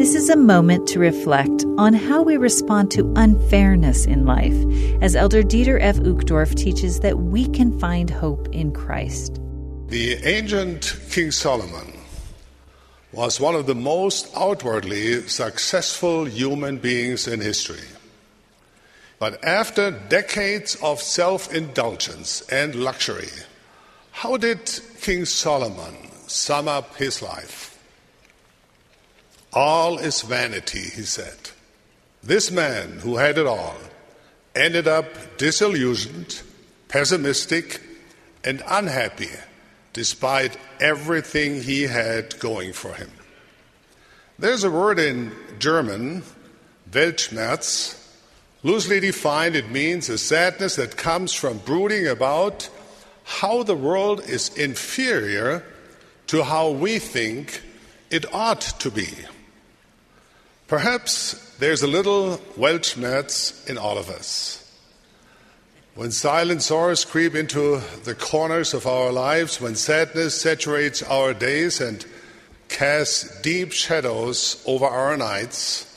This is a moment to reflect on how we respond to unfairness in life, as Elder Dieter F. Uchtdorf teaches that we can find hope in Christ. The ancient King Solomon was one of the most outwardly successful human beings in history. But after decades of self indulgence and luxury, how did King Solomon sum up his life? All is vanity, he said. This man who had it all ended up disillusioned, pessimistic, and unhappy despite everything he had going for him. There's a word in German, Weltschmerz. Loosely defined, it means a sadness that comes from brooding about how the world is inferior to how we think it ought to be. Perhaps there's a little Weltschmerz in all of us. When silent sorrows creep into the corners of our lives, when sadness saturates our days and casts deep shadows over our nights,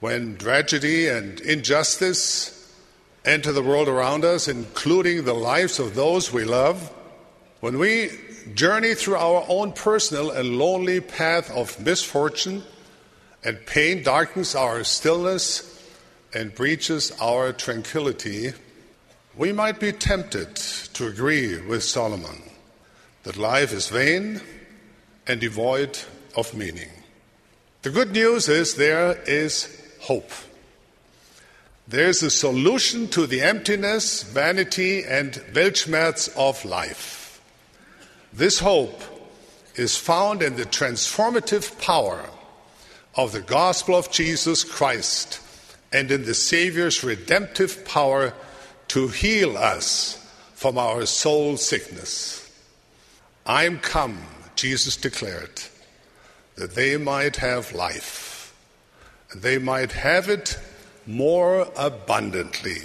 when tragedy and injustice enter the world around us, including the lives of those we love, when we journey through our own personal and lonely path of misfortune, and pain darkens our stillness and breaches our tranquility, we might be tempted to agree with Solomon that life is vain and devoid of meaning. The good news is there is hope. There's a solution to the emptiness, vanity, and Weltschmerz of life. This hope is found in the transformative power of the gospel of Jesus Christ and in the Savior's redemptive power to heal us from our soul sickness. I am come, Jesus declared, that they might have life, and they might have it more abundantly.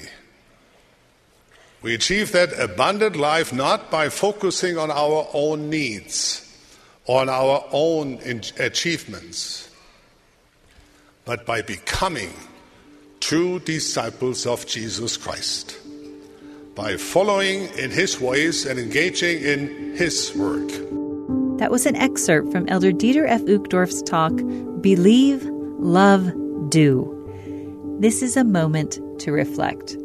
We achieve that abundant life not by focusing on our own needs, on our own achievements but by becoming true disciples of Jesus Christ, by following in his ways and engaging in his work. That was an excerpt from Elder Dieter F. Uchtdorf's talk, Believe, Love, Do. This is a moment to reflect.